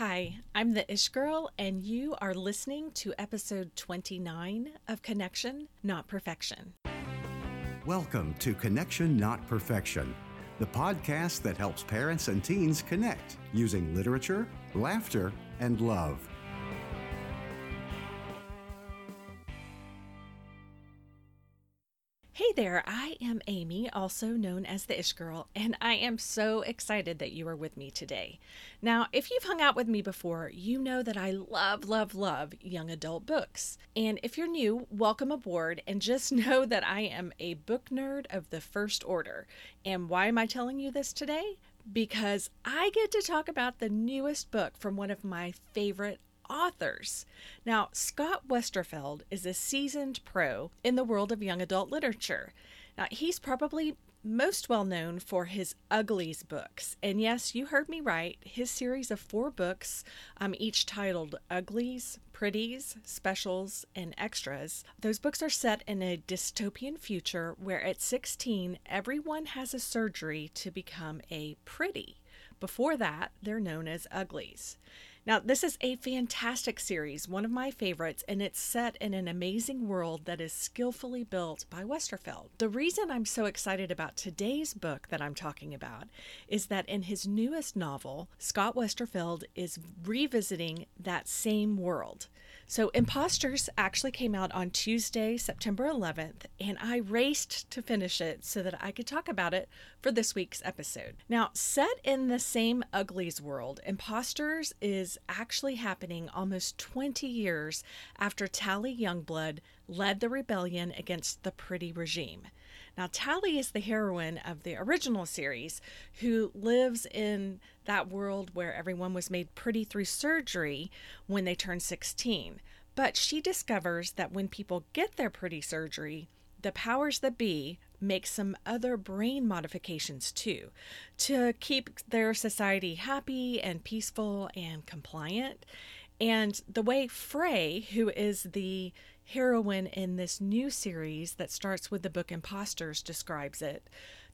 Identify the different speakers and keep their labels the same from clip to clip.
Speaker 1: Hi, I'm the Ish Girl, and you are listening to episode 29 of Connection, Not Perfection.
Speaker 2: Welcome to Connection Not Perfection, the podcast that helps parents and teens connect using literature, laughter, and love.
Speaker 1: There, I am Amy, also known as the Ish Girl, and I am so excited that you are with me today. Now, if you've hung out with me before, you know that I love, love, love young adult books. And if you're new, welcome aboard, and just know that I am a book nerd of the first order. And why am I telling you this today? Because I get to talk about the newest book from one of my favorite authors. Now, Scott Westerfeld is a seasoned pro in the world of young adult literature. Now, he's probably most well known for his Uglies books. And yes, you heard me right. His series of four books, um, each titled Uglies, Pretties, Specials, and Extras. Those books are set in a dystopian future where at 16, everyone has a surgery to become a pretty. Before that, they're known as Uglies. Now, this is a fantastic series, one of my favorites, and it's set in an amazing world that is skillfully built by Westerfeld. The reason I'm so excited about today's book that I'm talking about is that in his newest novel, Scott Westerfeld is revisiting that same world. So, Impostors actually came out on Tuesday, September 11th, and I raced to finish it so that I could talk about it for this week's episode. Now, set in the same Uglies world, Impostors is actually happening almost 20 years after Tally Youngblood led the rebellion against the Pretty regime. Now, Tally is the heroine of the original series who lives in that world where everyone was made pretty through surgery when they turn 16. But she discovers that when people get their pretty surgery, the powers that be make some other brain modifications too to keep their society happy and peaceful and compliant. And the way Frey, who is the heroine in this new series that starts with the book Impostors describes it.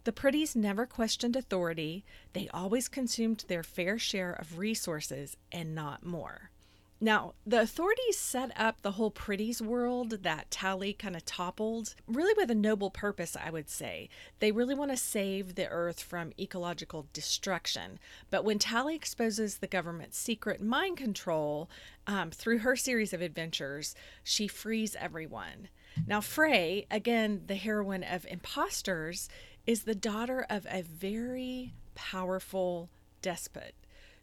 Speaker 1: The pretties never questioned authority, they always consumed their fair share of resources and not more. Now, the authorities set up the whole pretties world that Tally kind of toppled, really with a noble purpose, I would say. They really want to save the earth from ecological destruction. But when Tally exposes the government's secret mind control um, through her series of adventures, she frees everyone. Now, Frey, again, the heroine of Impostors, is the daughter of a very powerful despot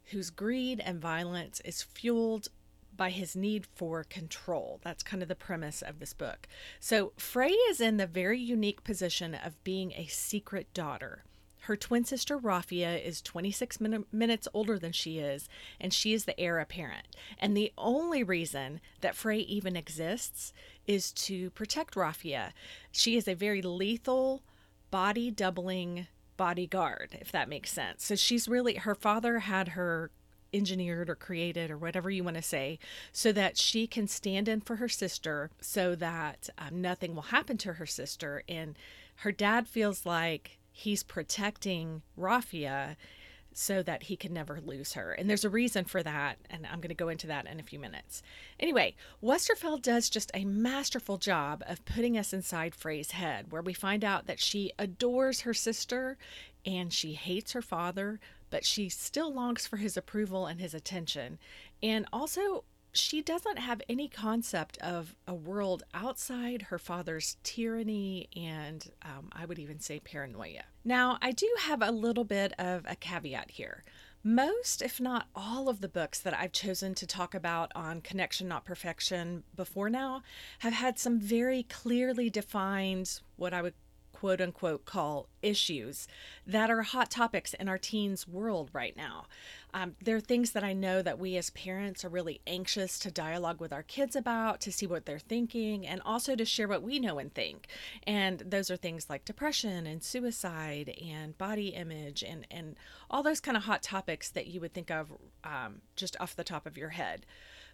Speaker 1: whose greed and violence is fueled by his need for control. That's kind of the premise of this book. So, Frey is in the very unique position of being a secret daughter. Her twin sister Rafia is 26 min- minutes older than she is, and she is the heir apparent. And the only reason that Frey even exists is to protect Rafia. She is a very lethal, body doubling bodyguard, if that makes sense. So she's really, her father had her engineered or created or whatever you want to say so that she can stand in for her sister so that um, nothing will happen to her sister and her dad feels like he's protecting Rafia so that he can never lose her. And there's a reason for that, and I'm going to go into that in a few minutes. Anyway, Westerfeld does just a masterful job of putting us inside Frey's head, where we find out that she adores her sister and she hates her father, but she still longs for his approval and his attention. And also, she doesn't have any concept of a world outside her father's tyranny and um, I would even say paranoia. Now, I do have a little bit of a caveat here. Most, if not all, of the books that I've chosen to talk about on Connection Not Perfection before now have had some very clearly defined, what I would quote unquote call issues that are hot topics in our teens world right now. Um, there are things that I know that we as parents are really anxious to dialogue with our kids about, to see what they're thinking, and also to share what we know and think. And those are things like depression and suicide and body image and, and all those kind of hot topics that you would think of um, just off the top of your head.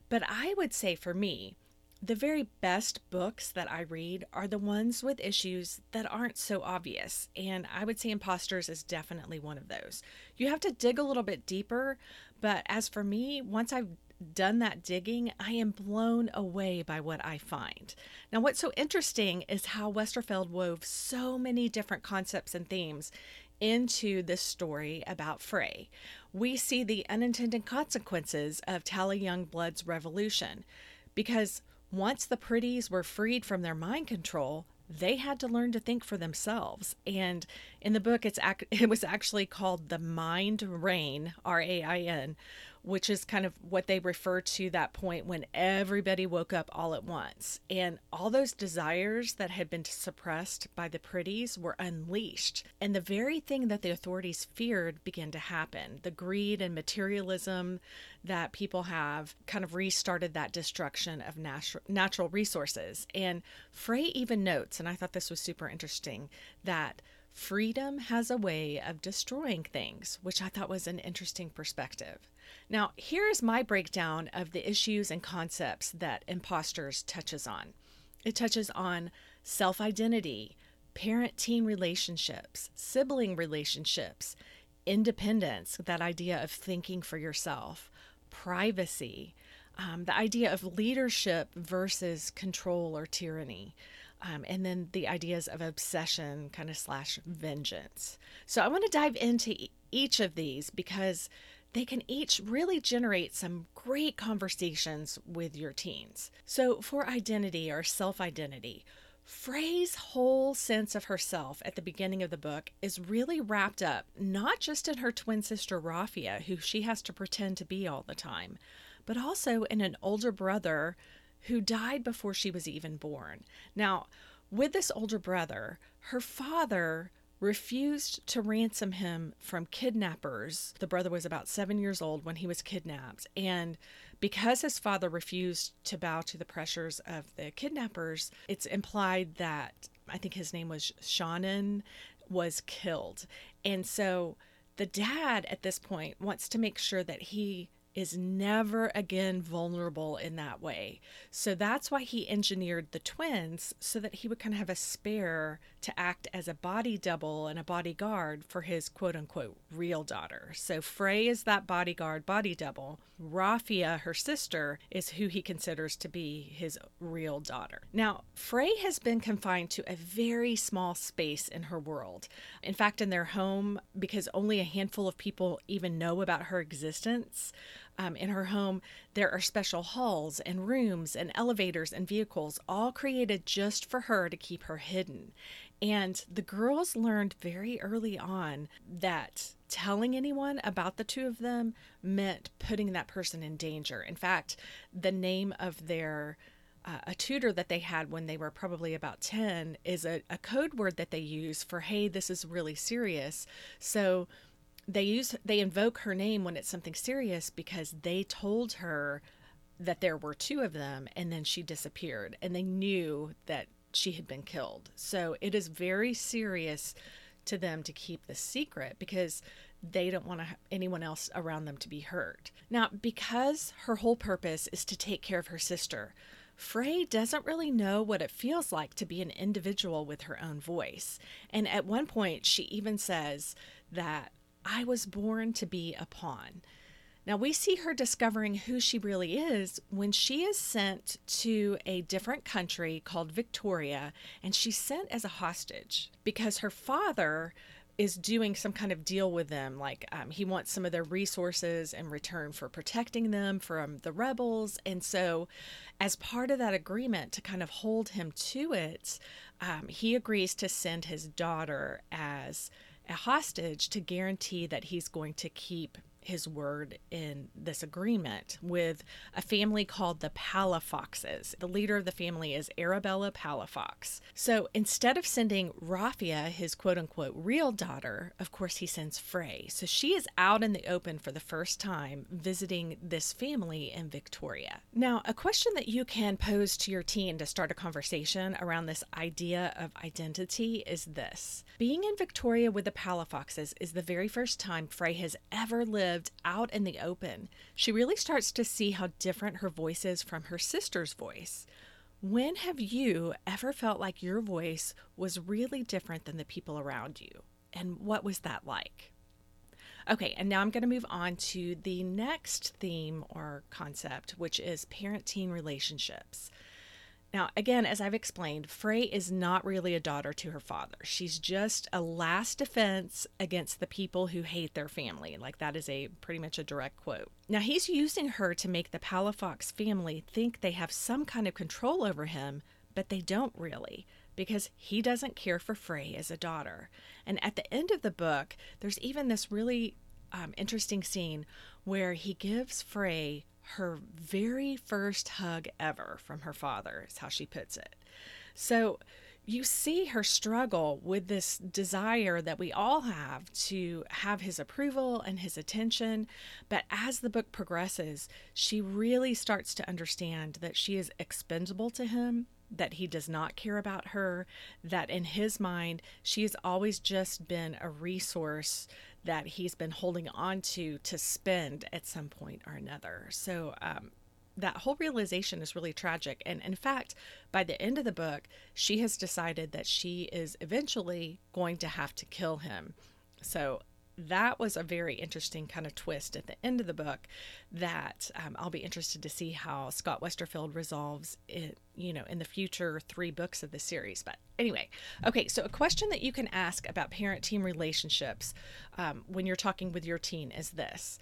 Speaker 1: But I would say for me, the very best books that I read are the ones with issues that aren't so obvious. And I would say Impostors is definitely one of those. You have to dig a little bit deeper, but as for me, once I've done that digging, I am blown away by what I find. Now, what's so interesting is how Westerfeld wove so many different concepts and themes into this story about Frey. We see the unintended consequences of Tally Youngblood's revolution because once the pretties were freed from their mind control, they had to learn to think for themselves. And in the book, it's it was actually called the Mind Rain, R A I N, which is kind of what they refer to that point when everybody woke up all at once. And all those desires that had been suppressed by the pretties were unleashed. And the very thing that the authorities feared began to happen. The greed and materialism that people have kind of restarted that destruction of natural natural resources. And Frey even notes, and I thought this was super interesting, that freedom has a way of destroying things, which I thought was an interesting perspective. Now, here's my breakdown of the issues and concepts that Impostors touches on. It touches on self identity, parent teen relationships, sibling relationships, independence, that idea of thinking for yourself, privacy, um, the idea of leadership versus control or tyranny. Um, and then the ideas of obsession kind of slash vengeance. So I want to dive into each of these because they can each really generate some great conversations with your teens. So, for identity or self identity, Frey's whole sense of herself at the beginning of the book is really wrapped up not just in her twin sister Rafia, who she has to pretend to be all the time, but also in an older brother who died before she was even born. Now, with this older brother, her father refused to ransom him from kidnappers. The brother was about seven years old when he was kidnapped. And because his father refused to bow to the pressures of the kidnappers, it's implied that I think his name was Shannon was killed. And so the dad at this point wants to make sure that he is never again vulnerable in that way. So that's why he engineered the twins so that he would kind of have a spare to act as a body double and a bodyguard for his quote unquote real daughter. So Frey is that bodyguard, body double. Rafia, her sister, is who he considers to be his real daughter. Now, Frey has been confined to a very small space in her world. In fact, in their home, because only a handful of people even know about her existence, um, in her home, there are special halls and rooms and elevators and vehicles, all created just for her to keep her hidden. And the girls learned very early on that telling anyone about the two of them meant putting that person in danger. In fact, the name of their uh, a tutor that they had when they were probably about 10 is a, a code word that they use for hey this is really serious so they use they invoke her name when it's something serious because they told her that there were two of them and then she disappeared and they knew that she had been killed. So it is very serious to them to keep the secret because they don't want anyone else around them to be hurt. Now, because her whole purpose is to take care of her sister, Frey doesn't really know what it feels like to be an individual with her own voice. And at one point, she even says that I was born to be a pawn. Now we see her discovering who she really is when she is sent to a different country called Victoria, and she's sent as a hostage because her father is doing some kind of deal with them. Like um, he wants some of their resources in return for protecting them from the rebels. And so, as part of that agreement to kind of hold him to it, um, he agrees to send his daughter as a hostage to guarantee that he's going to keep his word in this agreement with a family called the Palafoxes. The leader of the family is Arabella Palafox. So instead of sending Rafia, his quote unquote real daughter, of course he sends Frey. So she is out in the open for the first time visiting this family in Victoria. Now, a question that you can pose to your teen to start a conversation around this idea of identity is this Being in Victoria with the Palafoxes is the very first time Frey has ever lived lived out in the open, she really starts to see how different her voice is from her sister's voice. When have you ever felt like your voice was really different than the people around you? And what was that like? Okay, and now I'm going to move on to the next theme or concept, which is parent teen relationships. Now, again, as I've explained, Frey is not really a daughter to her father. She's just a last defense against the people who hate their family. Like, that is a pretty much a direct quote. Now, he's using her to make the Palafox family think they have some kind of control over him, but they don't really because he doesn't care for Frey as a daughter. And at the end of the book, there's even this really um, interesting scene where he gives Frey her very first hug ever from her father, is how she puts it. So you see her struggle with this desire that we all have to have his approval and his attention. But as the book progresses, she really starts to understand that she is expendable to him, that he does not care about her, that in his mind, she has always just been a resource that he's been holding on to to spend at some point or another. So um, that whole realization is really tragic. And in fact, by the end of the book, she has decided that she is eventually going to have to kill him. So that was a very interesting kind of twist at the end of the book that um, I'll be interested to see how Scott Westerfeld resolves it, you know, in the future three books of the series. But anyway, okay, so a question that you can ask about parent teen relationships um, when you're talking with your teen is this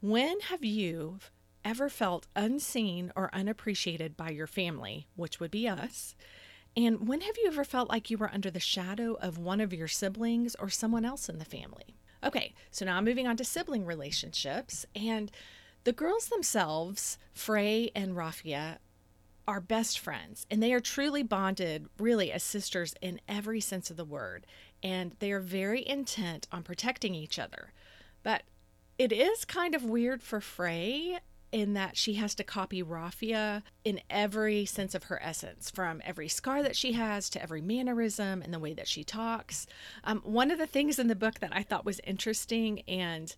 Speaker 1: When have you ever felt unseen or unappreciated by your family, which would be us? And when have you ever felt like you were under the shadow of one of your siblings or someone else in the family? Okay, so now I'm moving on to sibling relationships. And the girls themselves, Frey and Rafia, are best friends and they are truly bonded, really, as sisters in every sense of the word. And they are very intent on protecting each other. But it is kind of weird for Frey in that she has to copy Rafia in every sense of her essence, from every scar that she has to every mannerism and the way that she talks. Um, one of the things in the book that I thought was interesting and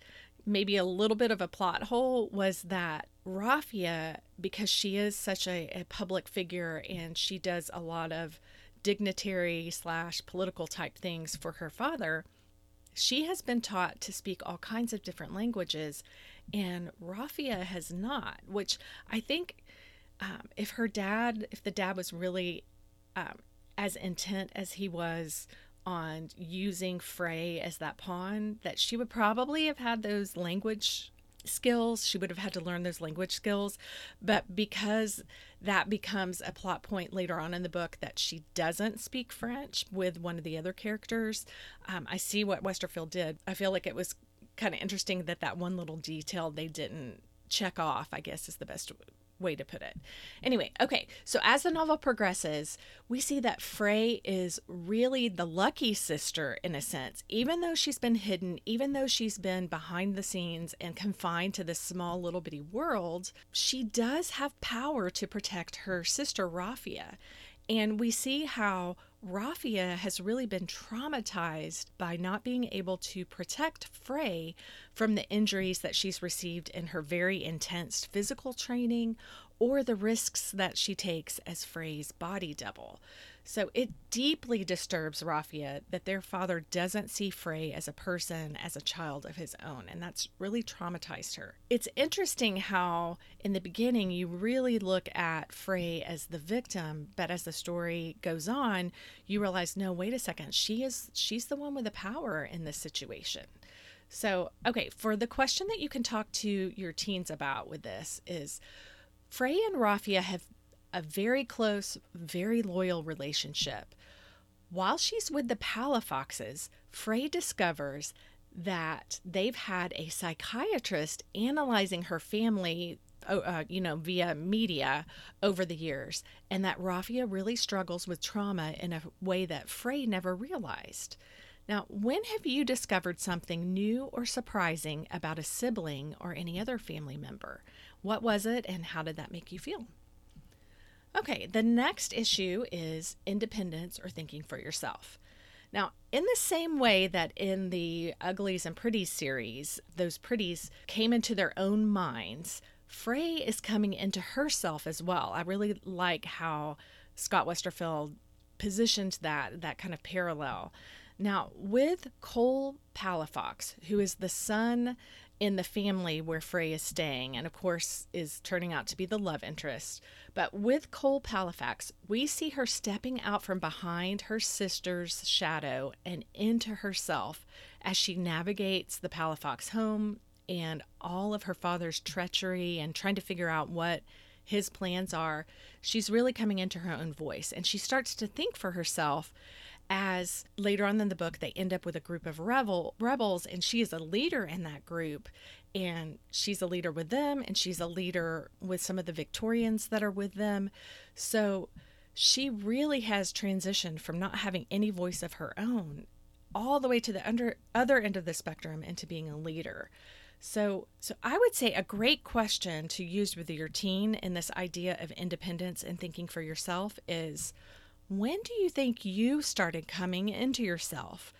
Speaker 1: maybe a little bit of a plot hole was that Rafia, because she is such a, a public figure and she does a lot of dignitary slash political type things for her father, she has been taught to speak all kinds of different languages and Rafia has not, which I think um, if her dad, if the dad was really um, as intent as he was on using Frey as that pawn, that she would probably have had those language skills. She would have had to learn those language skills. But because that becomes a plot point later on in the book that she doesn't speak French with one of the other characters, um, I see what Westerfeld did. I feel like it was kind of interesting that that one little detail they didn't check off, I guess is the best way to put it. Anyway, okay, so as the novel progresses, we see that Frey is really the lucky sister in a sense. Even though she's been hidden, even though she's been behind the scenes and confined to this small little bitty world, she does have power to protect her sister Rafia. And we see how Rafia has really been traumatized by not being able to protect Frey from the injuries that she's received in her very intense physical training or the risks that she takes as Frey's body double. So it deeply disturbs Rafia that their father doesn't see Frey as a person, as a child of his own, and that's really traumatized her. It's interesting how, in the beginning, you really look at Frey as the victim, but as the story goes on, you realize, no, wait a second, she is she's the one with the power in this situation. So, okay, for the question that you can talk to your teens about with this is Frey and Rafia have a very close, very loyal relationship. While she's with the Palafoxes, Frey discovers that they've had a psychiatrist analyzing her family, uh, you know, via media over the years, and that Rafia really struggles with trauma in a way that Frey never realized. Now, when have you discovered something new or surprising about a sibling or any other family member? What was it, and how did that make you feel? Okay, the next issue is independence or thinking for yourself. Now, in the same way that in the Uglies and Pretties series, those pretties came into their own minds, Frey is coming into herself as well. I really like how Scott Westerfeld positioned that that kind of parallel. Now, with Cole Palafox, who is the son in the family where Frey is staying, and of course is turning out to be the love interest. But with Cole Palafox, we see her stepping out from behind her sister's shadow and into herself as she navigates the Palafox home and all of her father's treachery and trying to figure out what his plans are. She's really coming into her own voice and she starts to think for herself as later on in the book they end up with a group of rebel rebels and she is a leader in that group. And she's a leader with them and she's a leader with some of the Victorians that are with them. So she really has transitioned from not having any voice of her own all the way to the under other end of the spectrum into being a leader. So so I would say a great question to use with your teen in this idea of independence and thinking for yourself is when do you think you started coming into yourself?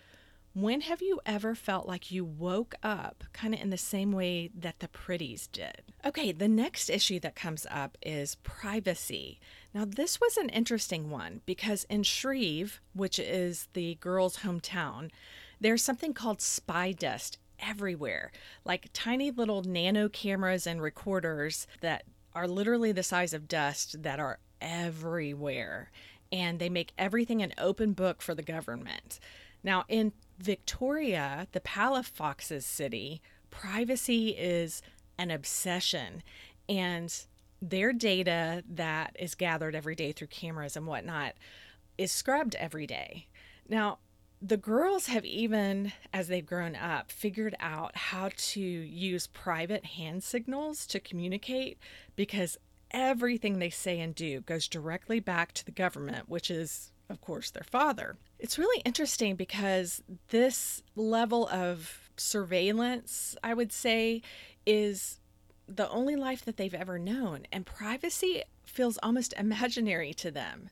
Speaker 1: When have you ever felt like you woke up kind of in the same way that the pretties did? Okay, the next issue that comes up is privacy. Now, this was an interesting one because in Shreve, which is the girl's hometown, there's something called spy dust everywhere, like tiny little nano cameras and recorders that are literally the size of dust that are everywhere and they make everything an open book for the government. Now, in Victoria, the Palafox's city, privacy is an obsession, and their data that is gathered every day through cameras and whatnot is scrubbed every day. Now, the girls have even, as they've grown up, figured out how to use private hand signals to communicate because everything they say and do goes directly back to the government, which is, of course, their father. It's really interesting because this level of surveillance, I would say, is the only life that they've ever known, and privacy feels almost imaginary to them.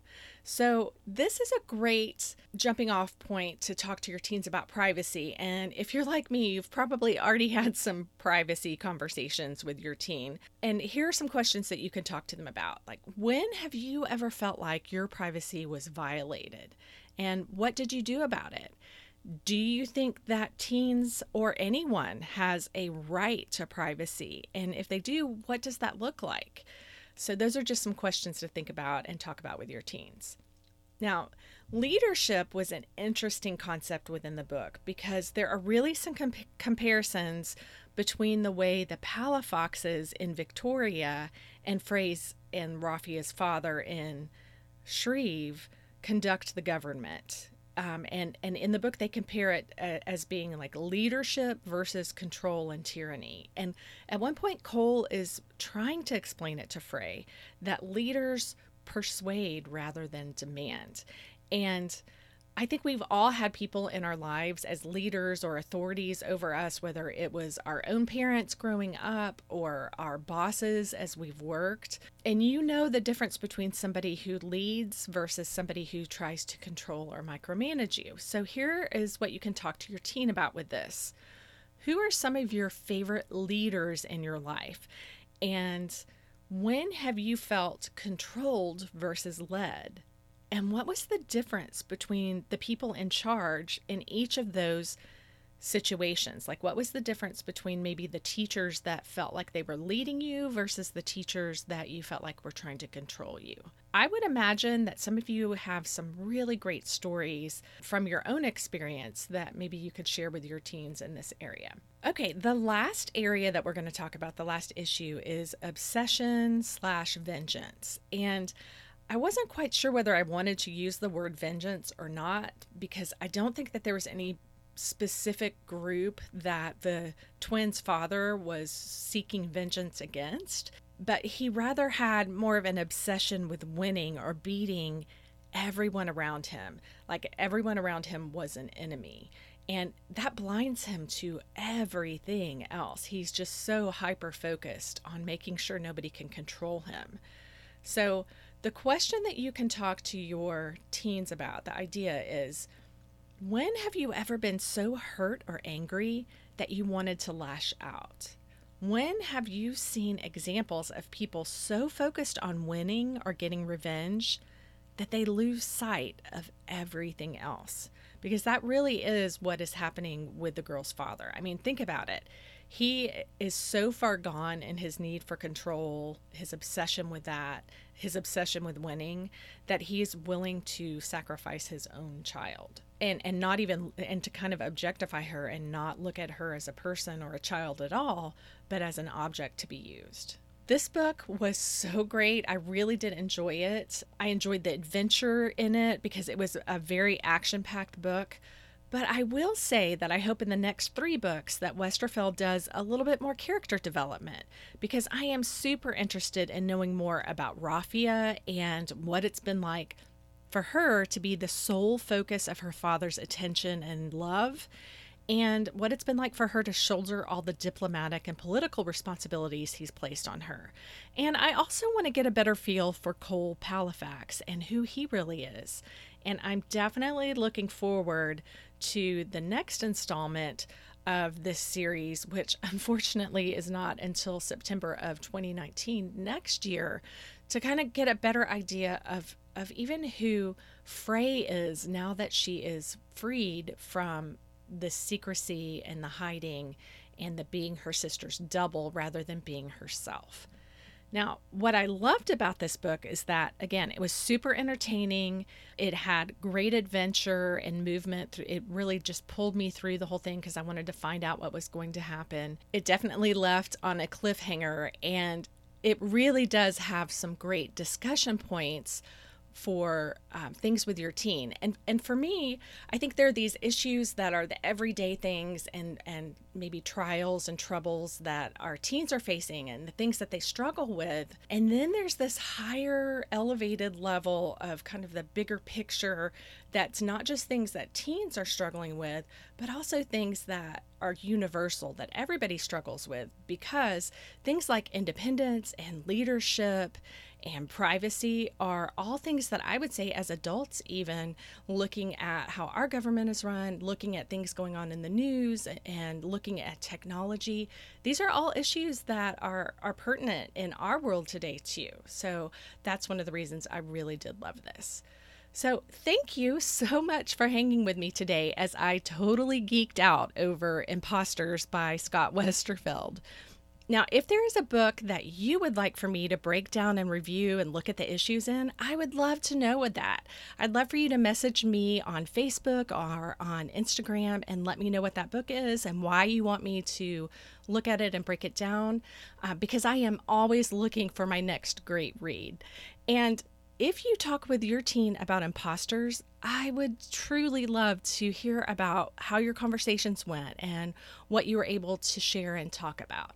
Speaker 1: So, this is a great jumping off point to talk to your teens about privacy. And if you're like me, you've probably already had some privacy conversations with your teen. And here are some questions that you can talk to them about. Like, when have you ever felt like your privacy was violated? And what did you do about it? Do you think that teens or anyone has a right to privacy? And if they do, what does that look like? So, those are just some questions to think about and talk about with your teens. Now, leadership was an interesting concept within the book because there are really some comparisons between the way the Palafoxes in Victoria and Frey's and Rafia's father in Shreve conduct the government. Um, and and in the book they compare it uh, as being like leadership versus control and tyranny. And at one point, Cole is trying to explain it to Frey that leaders persuade rather than demand. And I think we've all had people in our lives as leaders or authorities over us, whether it was our own parents growing up or our bosses as we've worked. And you know the difference between somebody who leads versus somebody who tries to control or micromanage you. So here is what you can talk to your teen about with this. Who are some of your favorite leaders in your life? And when have you felt controlled versus led? And what was the difference between the people in charge in each of those situations? Like, what was the difference between maybe the teachers that felt like they were leading you versus the teachers that you felt like were trying to control you? I would imagine that some of you have some really great stories from your own experience that maybe you could share with your teens in this area. Okay, the last area that we're going to talk about, the last issue, is obsession slash vengeance. And I wasn't quite sure whether I wanted to use the word vengeance or not because I don't think that there was any specific group that the twins' father was seeking vengeance against, but he rather had more of an obsession with winning or beating everyone around him. Like everyone around him was an enemy. And that blinds him to everything else. He's just so hyper focused on making sure nobody can control him. So, the question that you can talk to your teens about, the idea is when have you ever been so hurt or angry that you wanted to lash out? When have you seen examples of people so focused on winning or getting revenge that they lose sight of everything else because that really is what is happening with the girl's father. I mean, think about it. He is so far gone in his need for control, his obsession with that, his obsession with winning, that he's willing to sacrifice his own child and and not even and to kind of objectify her and not look at her as a person or a child at all, but as an object to be used. This book was so great. I really did enjoy it. I enjoyed the adventure in it because it was a very action packed book. But I will say that I hope in the next three books that Westerfeld does a little bit more character development because I am super interested in knowing more about Rafia and what it's been like for her to be the sole focus of her father's attention and love and what it's been like for her to shoulder all the diplomatic and political responsibilities he's placed on her. And I also want to get a better feel for Cole Palafox and who he really is. And I'm definitely looking forward to the next installment of this series, which unfortunately is not until September of 2019 next year, to kind of get a better idea of, of even who Frey is now that she is freed from the secrecy and the hiding and the being her sister's double rather than being herself. Now, what I loved about this book is that, again, it was super entertaining. It had great adventure and movement. It really just pulled me through the whole thing because I wanted to find out what was going to happen. It definitely left on a cliffhanger, and it really does have some great discussion points for um, things with your teen and and for me i think there are these issues that are the everyday things and and maybe trials and troubles that our teens are facing and the things that they struggle with. And then there's this higher elevated level of kind of the bigger picture that's not just things that teens are struggling with but also things that are universal that everybody struggles with because things like independence and leadership and privacy are all things that I would say, as adults, even looking at how our government is run, looking at things going on in the news, and looking at technology. These are all issues that are, are pertinent in our world today, too. So that's one of the reasons I really did love this. So, thank you so much for hanging with me today as I totally geeked out over Impostors by Scott Westerfeld. Now, if there is a book that you would like for me to break down and review and look at the issues in, I would love to know that. I'd love for you to message me on Facebook or on Instagram and let me know what that book is and why you want me to look at it and break it down uh, because I am always looking for my next great read. And if you talk with your teen about impostors, I would truly love to hear about how your conversations went and what you were able to share and talk about.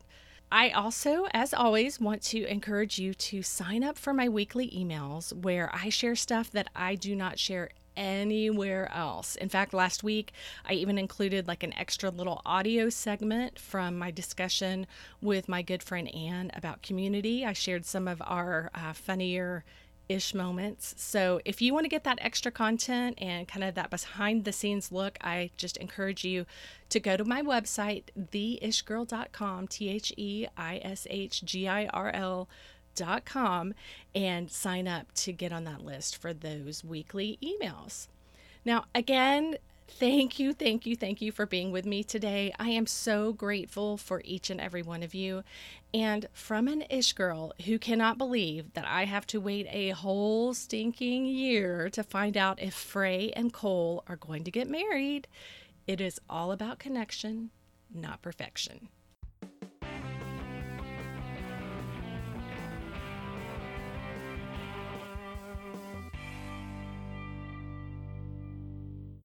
Speaker 1: I also, as always, want to encourage you to sign up for my weekly emails where I share stuff that I do not share anywhere else. In fact, last week I even included like an extra little audio segment from my discussion with my good friend Anne about community. I shared some of our uh, funnier ish moments. So if you want to get that extra content and kind of that behind the scenes look, I just encourage you to go to my website, theishgirl.com, T H E I S H G I R L. Dot com and sign up to get on that list for those weekly emails. Now, again, Thank you, thank you, thank you for being with me today. I am so grateful for each and every one of you. And from an ish girl who cannot believe that I have to wait a whole stinking year to find out if Frey and Cole are going to get married, it is all about connection, not perfection.